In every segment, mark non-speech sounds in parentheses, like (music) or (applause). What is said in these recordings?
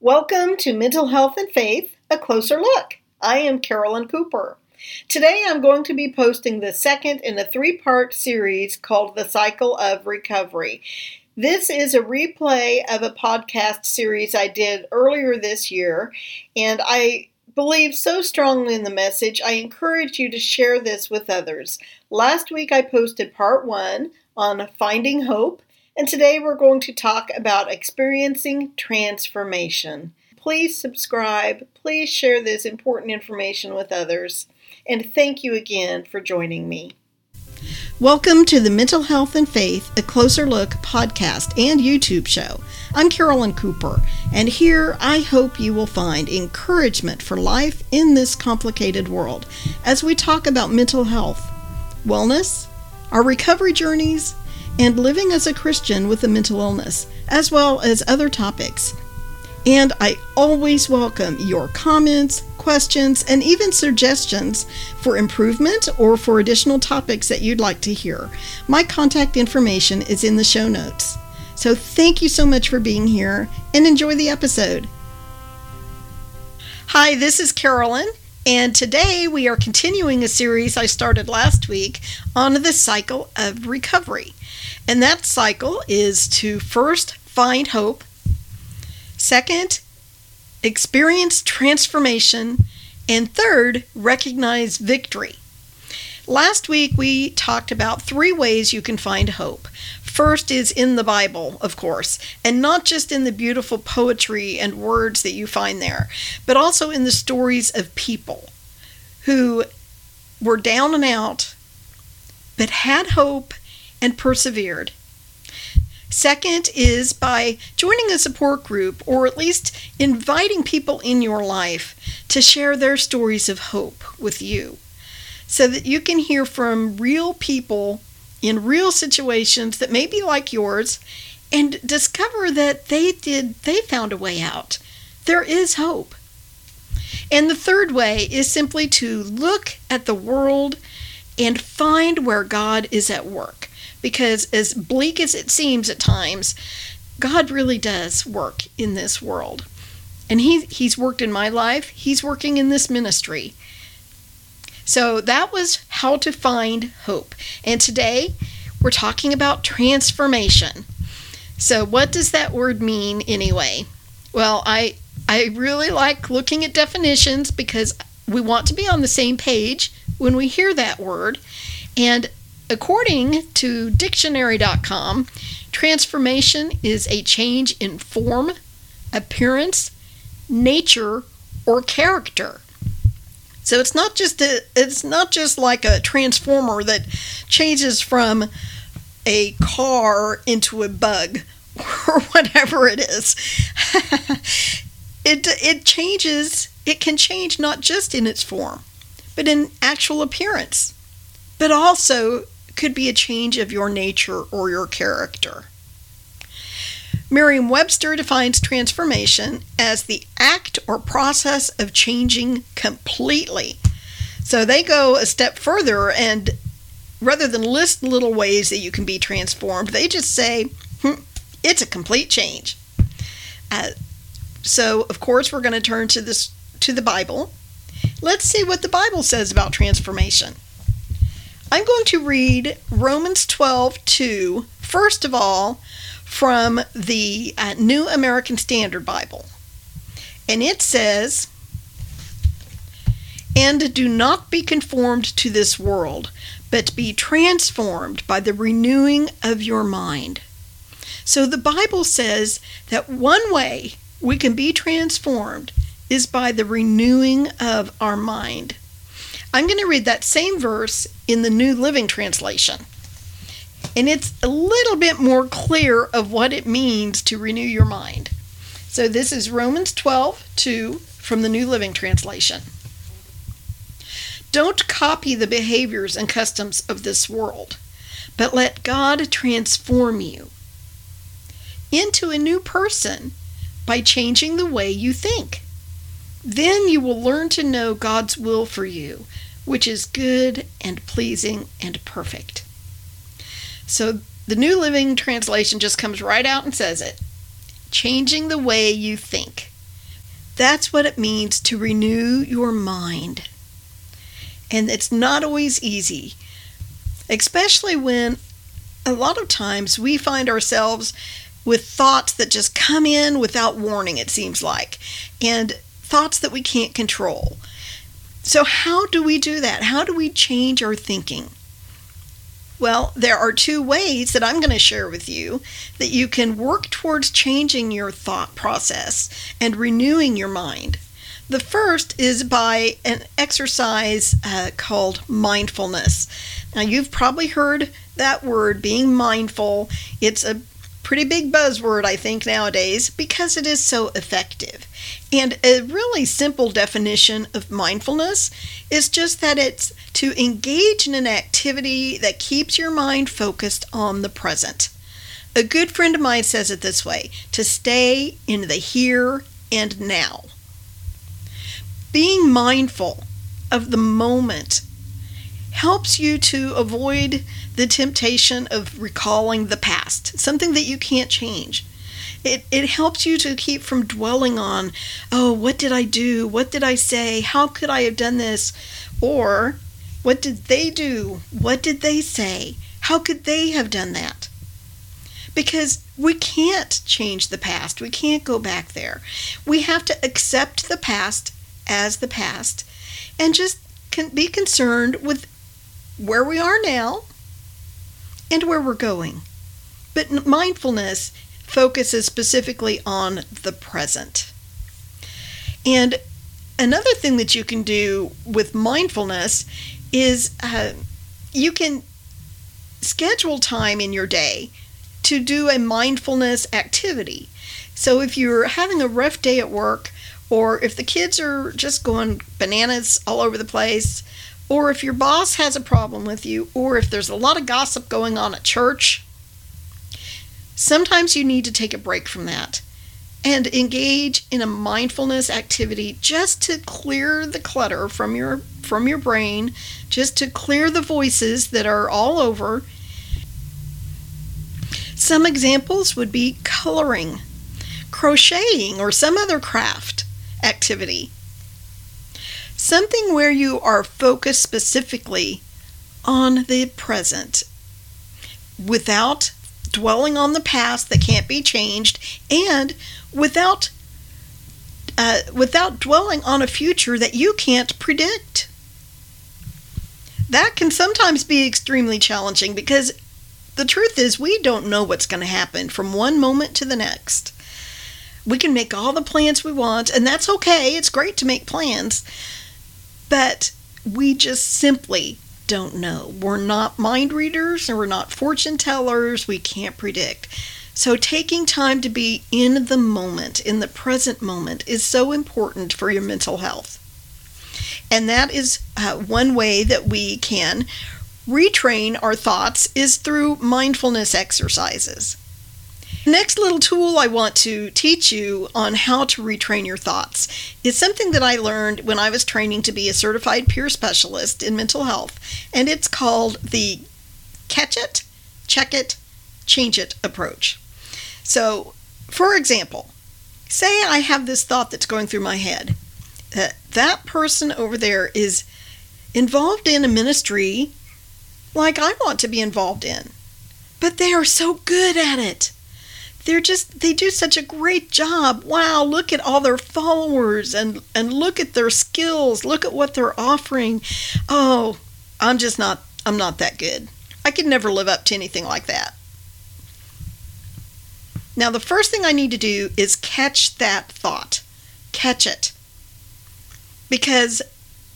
Welcome to Mental Health and Faith, a closer look. I am Caroline Cooper. Today I'm going to be posting the second in a three part series called The Cycle of Recovery. This is a replay of a podcast series I did earlier this year, and I believe so strongly in the message, I encourage you to share this with others. Last week I posted part one on finding hope, and today we're going to talk about experiencing transformation. Please subscribe, please share this important information with others, and thank you again for joining me. Welcome to the Mental Health and Faith, a closer look podcast and YouTube show. I'm Caroline Cooper, and here I hope you will find encouragement for life in this complicated world as we talk about mental health, wellness, our recovery journeys, and living as a Christian with a mental illness, as well as other topics. And I always welcome your comments, questions, and even suggestions for improvement or for additional topics that you'd like to hear. My contact information is in the show notes. So thank you so much for being here and enjoy the episode. Hi, this is Caroline, and today we are continuing a series I started last week on the cycle of recovery. And that cycle is to first find hope, second, experience transformation, and third, recognize victory. Last week we talked about three ways you can find hope. First is in the Bible, of course, and not just in the beautiful poetry and words that you find there, but also in the stories of people who were down and out, but had hope and persevered. Second is by joining a support group or at least inviting people in your life to share their stories of hope with you so that you can hear from real people in real situations that may be like yours and discover that they did they found a way out. There is hope. And the third way is simply to look at the world and find where God is at work because as bleak as it seems at times, God really does work in this world. And he, he's worked in my life, he's working in this ministry. So that was how to find hope. And today we're talking about transformation. So what does that word mean anyway? Well, I I really like looking at definitions because we want to be on the same page when we hear that word. And According to dictionary.com, transformation is a change in form, appearance, nature, or character. So it's not just a, it's not just like a transformer that changes from a car into a bug (laughs) or whatever it is. (laughs) it it changes, it can change not just in its form, but in actual appearance, but also could be a change of your nature or your character. Merriam Webster defines transformation as the act or process of changing completely. So they go a step further and rather than list little ways that you can be transformed, they just say, hmm, it's a complete change. Uh, so, of course, we're going to turn to this to the Bible. Let's see what the Bible says about transformation. I'm going to read Romans 12 2, first of all, from the uh, New American Standard Bible. And it says, And do not be conformed to this world, but be transformed by the renewing of your mind. So the Bible says that one way we can be transformed is by the renewing of our mind. I'm going to read that same verse in the New Living Translation. And it's a little bit more clear of what it means to renew your mind. So this is Romans 12, 2 from the New Living Translation. Don't copy the behaviors and customs of this world, but let God transform you into a new person by changing the way you think. Then you will learn to know God's will for you, which is good and pleasing and perfect. So the New Living Translation just comes right out and says it changing the way you think. That's what it means to renew your mind. And it's not always easy, especially when a lot of times we find ourselves with thoughts that just come in without warning, it seems like, and thoughts that we can't control. So, how do we do that? How do we change our thinking? Well, there are two ways that I'm going to share with you that you can work towards changing your thought process and renewing your mind. The first is by an exercise uh, called mindfulness. Now, you've probably heard that word, being mindful. It's a pretty big buzzword, I think, nowadays because it is so effective. And a really simple definition of mindfulness is just that it's to engage in an activity that keeps your mind focused on the present. A good friend of mine says it this way to stay in the here and now. Being mindful of the moment helps you to avoid the temptation of recalling the past, something that you can't change. It, it helps you to keep from dwelling on, oh, what did I do? What did I say? How could I have done this? Or, what did they do? What did they say? How could they have done that? Because we can't change the past. We can't go back there. We have to accept the past as the past and just be concerned with where we are now and where we're going. But mindfulness focuses specifically on the present. And another thing that you can do with mindfulness is uh, you can schedule time in your day to do a mindfulness activity. So if you're having a rough day at work, or if the kids are just going bananas all over the place, or if your boss has a problem with you, or if there's a lot of gossip going on at church, sometimes you need to take a break from that and engage in a mindfulness activity just to clear the clutter from your from your brain, just to clear the voices that are all over. Some examples would be coloring, crocheting, or some other craft activity. Something where you are focused specifically on the present without dwelling on the past that can't be changed and without uh, without dwelling on a future that you can't predict. That can sometimes be extremely challenging because the truth is we don't know what's going to happen from one moment to the next. We can make all the plans we want, and that's okay. It's great to make plans. But we just simply don't know. We're not mind readers and we're not fortune tellers. We can't predict. So, taking time to be in the moment, in the present moment, is so important for your mental health. And that is uh, one way that we can retrain our thoughts is through mindfulness exercises. The next little tool I want to teach you on how to retrain your thoughts is something that I learned when I was training to be a certified peer specialist in mental health, and it's called the catch it, check it, change it approach. So, for example, say I have this thought that's going through my head that that person over there is involved in a ministry like I want to be involved in, but they are so good at it they're just they do such a great job. Wow, look at all their followers and and look at their skills. Look at what they're offering. Oh, I'm just not I'm not that good. I could never live up to anything like that. Now, the first thing I need to do is catch that thought. Catch it. Because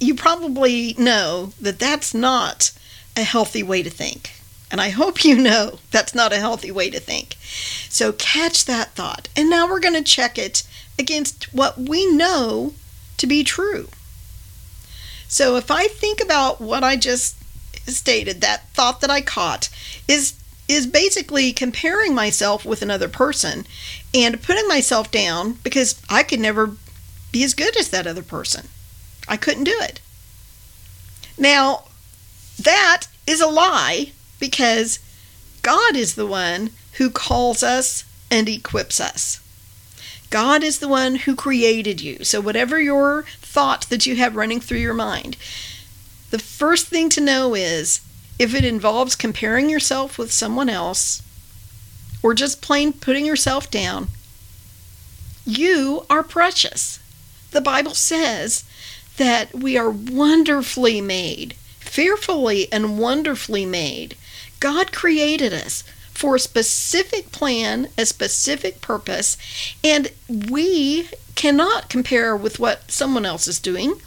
you probably know that that's not a healthy way to think. And I hope you know that's not a healthy way to think. So catch that thought. And now we're going to check it against what we know to be true. So if I think about what I just stated, that thought that I caught is is basically comparing myself with another person and putting myself down because I could never be as good as that other person. I couldn't do it. Now, that is a lie because God is the one who calls us and equips us. God is the one who created you. So, whatever your thought that you have running through your mind, the first thing to know is if it involves comparing yourself with someone else or just plain putting yourself down, you are precious. The Bible says that we are wonderfully made, fearfully and wonderfully made. God created us for a specific plan, a specific purpose, and we cannot compare with what someone else is doing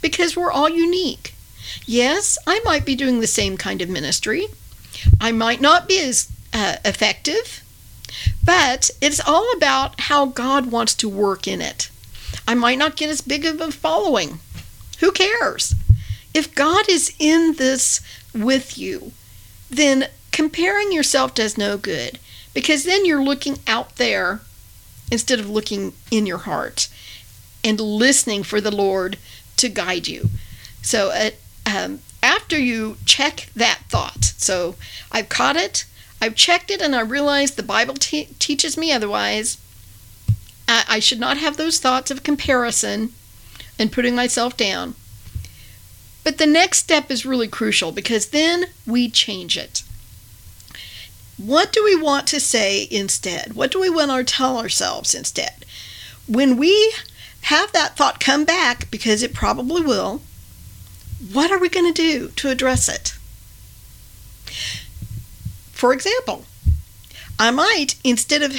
because we're all unique. Yes, I might be doing the same kind of ministry. I might not be as uh, effective, but it's all about how God wants to work in it. I might not get as big of a following. Who cares? If God is in this with you, then comparing yourself does no good because then you're looking out there instead of looking in your heart and listening for the Lord to guide you. So, uh, um, after you check that thought, so I've caught it, I've checked it, and I realize the Bible te- teaches me otherwise. I-, I should not have those thoughts of comparison and putting myself down. But the next step is really crucial because then we change it. What do we want to say instead? What do we want to tell ourselves instead? When we have that thought come back, because it probably will, what are we going to do to address it? For example, I might, instead of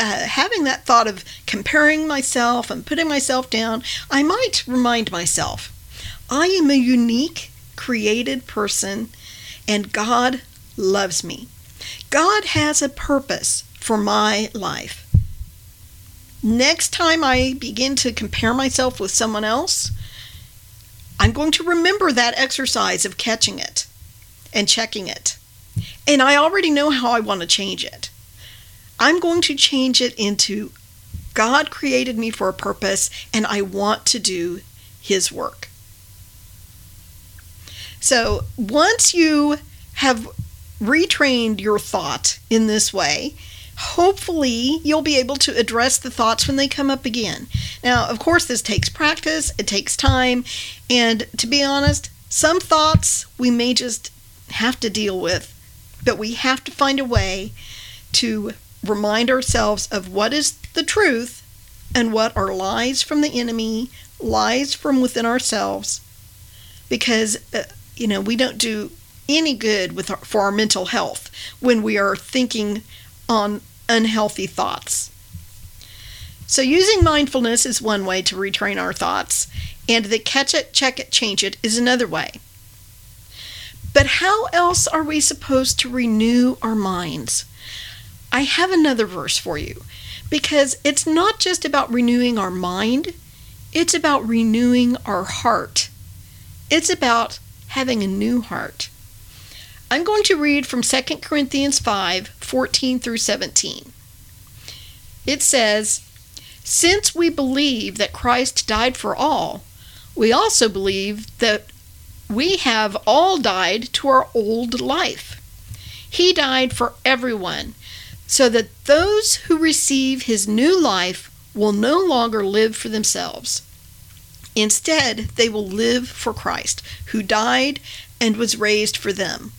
uh, having that thought of comparing myself and putting myself down, I might remind myself I am a unique, created person, and God loves me. God has a purpose for my life. Next time I begin to compare myself with someone else, I'm going to remember that exercise of catching it and checking it. And I already know how I want to change it. I'm going to change it into God created me for a purpose and I want to do His work. So once you have retrained your thought in this way, hopefully you'll be able to address the thoughts when they come up again. Now, of course, this takes practice, it takes time, and to be honest, some thoughts we may just have to deal with, but we have to find a way to remind ourselves of what is the truth and what are lies from the enemy, lies from within ourselves, because, uh, you know, we don't do any good with our, for our mental health when we are thinking on unhealthy thoughts. So, using mindfulness is one way to retrain our thoughts, and the catch it, check it, change it is another way. But how else are we supposed to renew our minds? I have another verse for you because it's not just about renewing our mind, it's about renewing our heart. It's about having a new heart. I'm going to read from 2 Corinthians 5 14 through 17. It says, Since we believe that Christ died for all, we also believe that we have all died to our old life. He died for everyone, so that those who receive his new life will no longer live for themselves. Instead, they will live for Christ, who died and was raised for them.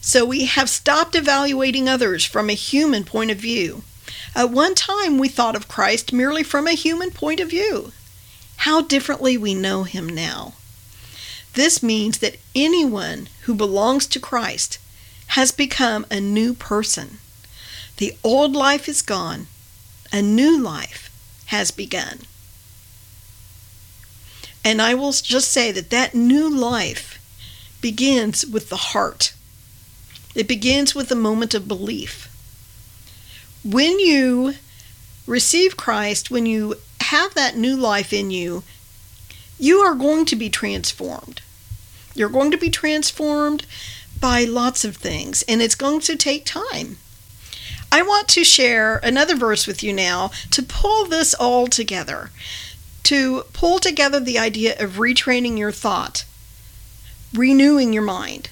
So we have stopped evaluating others from a human point of view. At one time, we thought of Christ merely from a human point of view. How differently we know him now. This means that anyone who belongs to Christ has become a new person. The old life is gone, a new life has begun. And I will just say that that new life begins with the heart. It begins with a moment of belief. When you receive Christ, when you have that new life in you, you are going to be transformed. You're going to be transformed by lots of things, and it's going to take time. I want to share another verse with you now to pull this all together, to pull together the idea of retraining your thought, renewing your mind,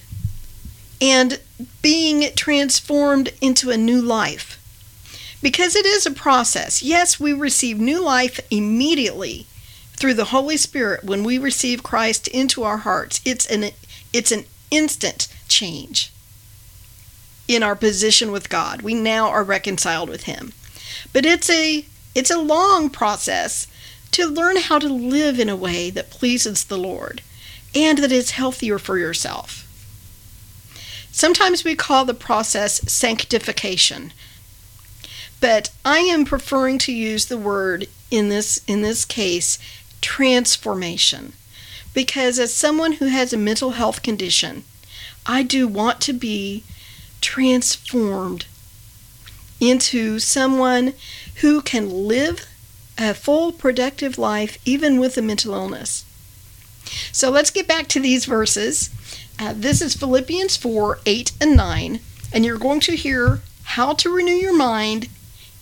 and being transformed into a new life. Because it is a process. Yes, we receive new life immediately through the Holy Spirit when we receive Christ into our hearts. It's an it's an instant change in our position with God. We now are reconciled with him. But it's a it's a long process to learn how to live in a way that pleases the Lord and that is healthier for yourself. Sometimes we call the process sanctification. But I am preferring to use the word in this in this case transformation because as someone who has a mental health condition, I do want to be transformed into someone who can live a full productive life even with a mental illness. So let's get back to these verses. Uh, this is Philippians 4 8 and 9, and you're going to hear how to renew your mind,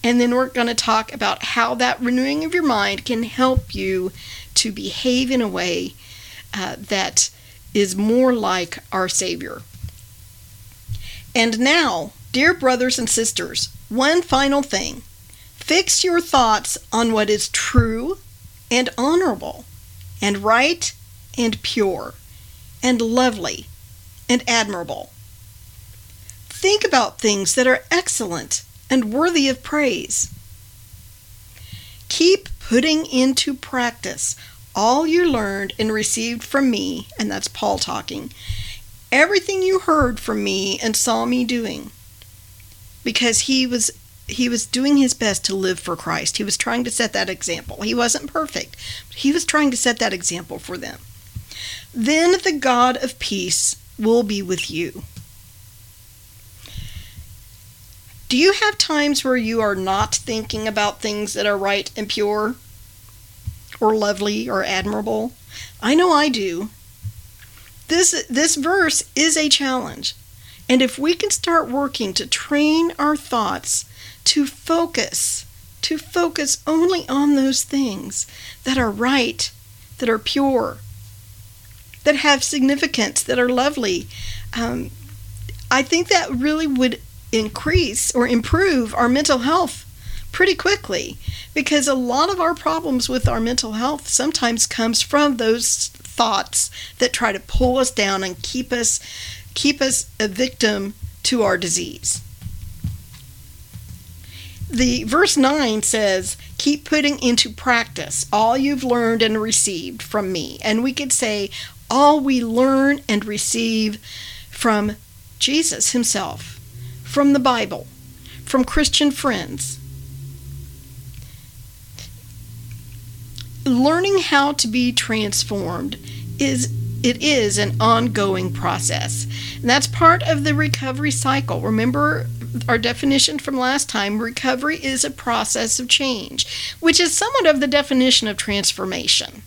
and then we're going to talk about how that renewing of your mind can help you to behave in a way uh, that is more like our Savior. And now, dear brothers and sisters, one final thing. Fix your thoughts on what is true and honorable and right and pure and lovely and admirable. Think about things that are excellent and worthy of praise. Keep putting into practice all you learned and received from me, and that's Paul talking, everything you heard from me and saw me doing. Because he was he was doing his best to live for Christ. He was trying to set that example. He wasn't perfect, but he was trying to set that example for them. Then the God of peace will be with you. Do you have times where you are not thinking about things that are right and pure? or lovely or admirable. I know I do. This this verse is a challenge. And if we can start working to train our thoughts to focus, to focus only on those things that are right, that are pure, that have significance, that are lovely, um, I think that really would increase or improve our mental health pretty quickly because a lot of our problems with our mental health sometimes comes from those thoughts that try to pull us down and keep us keep us a victim to our disease. The verse 9 says, "Keep putting into practice all you've learned and received from me." And we could say all we learn and receive from Jesus himself, from the Bible, from Christian friends, learning how to be transformed is it is an ongoing process. And that's part of the recovery cycle. Remember our definition from last time recovery is a process of change, which is somewhat of the definition of transformation.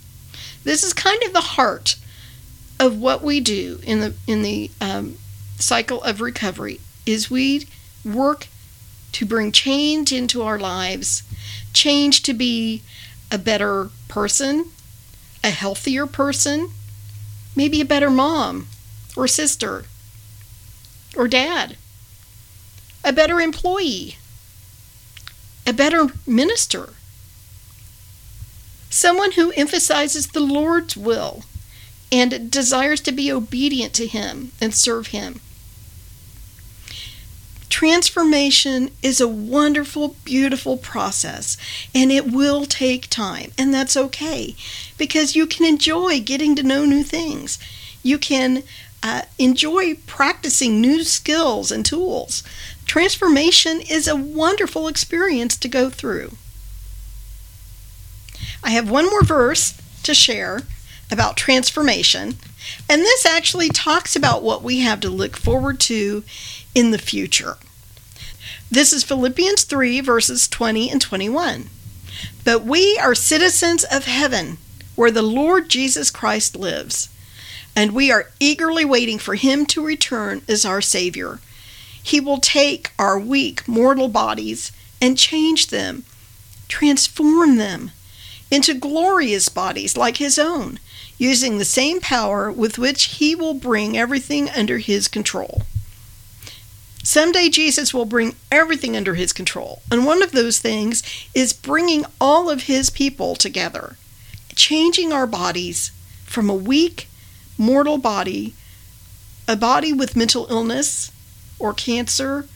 This is kind of the heart of what we do in the in the um, cycle of recovery is we work to bring change into our lives, change to be a better person, a healthier person, maybe a better mom or sister or dad, a better employee, a better minister, someone who emphasizes the Lord's will and desires to be obedient to Him and serve Him. Transformation is a wonderful, beautiful process, and it will take time, and that's okay because you can enjoy getting to know new things. You can uh, enjoy practicing new skills and tools. Transformation is a wonderful experience to go through. I have one more verse to share about transformation, and this actually talks about what we have to look forward to in the future. This is Philippians 3, verses 20 and 21. But we are citizens of heaven, where the Lord Jesus Christ lives, and we are eagerly waiting for him to return as our Savior. He will take our weak mortal bodies and change them, transform them into glorious bodies like his own, using the same power with which he will bring everything under his control. Someday Jesus will bring everything under his control. And one of those things is bringing all of his people together, changing our bodies from a weak, mortal body, a body with mental illness or cancer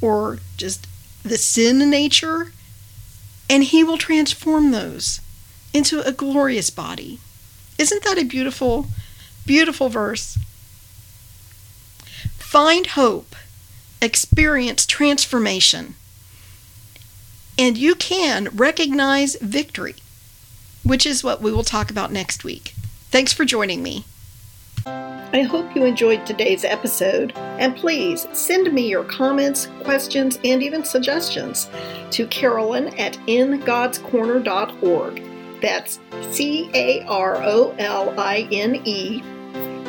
or just the sin nature, and he will transform those into a glorious body. Isn't that a beautiful, beautiful verse? Find hope, experience transformation, and you can recognize victory, which is what we will talk about next week. Thanks for joining me. I hope you enjoyed today's episode, and please send me your comments, questions, and even suggestions to Caroline at ingodscorner.org. That's C A R O L I N E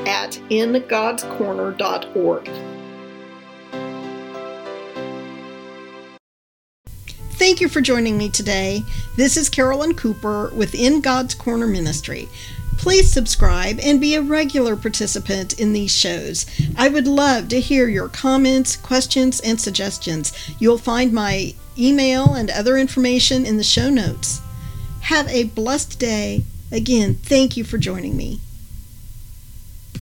at ingodscorner.org. Thank you for joining me today. This is Caroline Cooper with In God's Corner Ministry. Please subscribe and be a regular participant in these shows. I would love to hear your comments, questions, and suggestions. You'll find my email and other information in the show notes. Have a blessed day. Again, thank you for joining me.